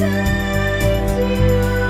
sometimes you.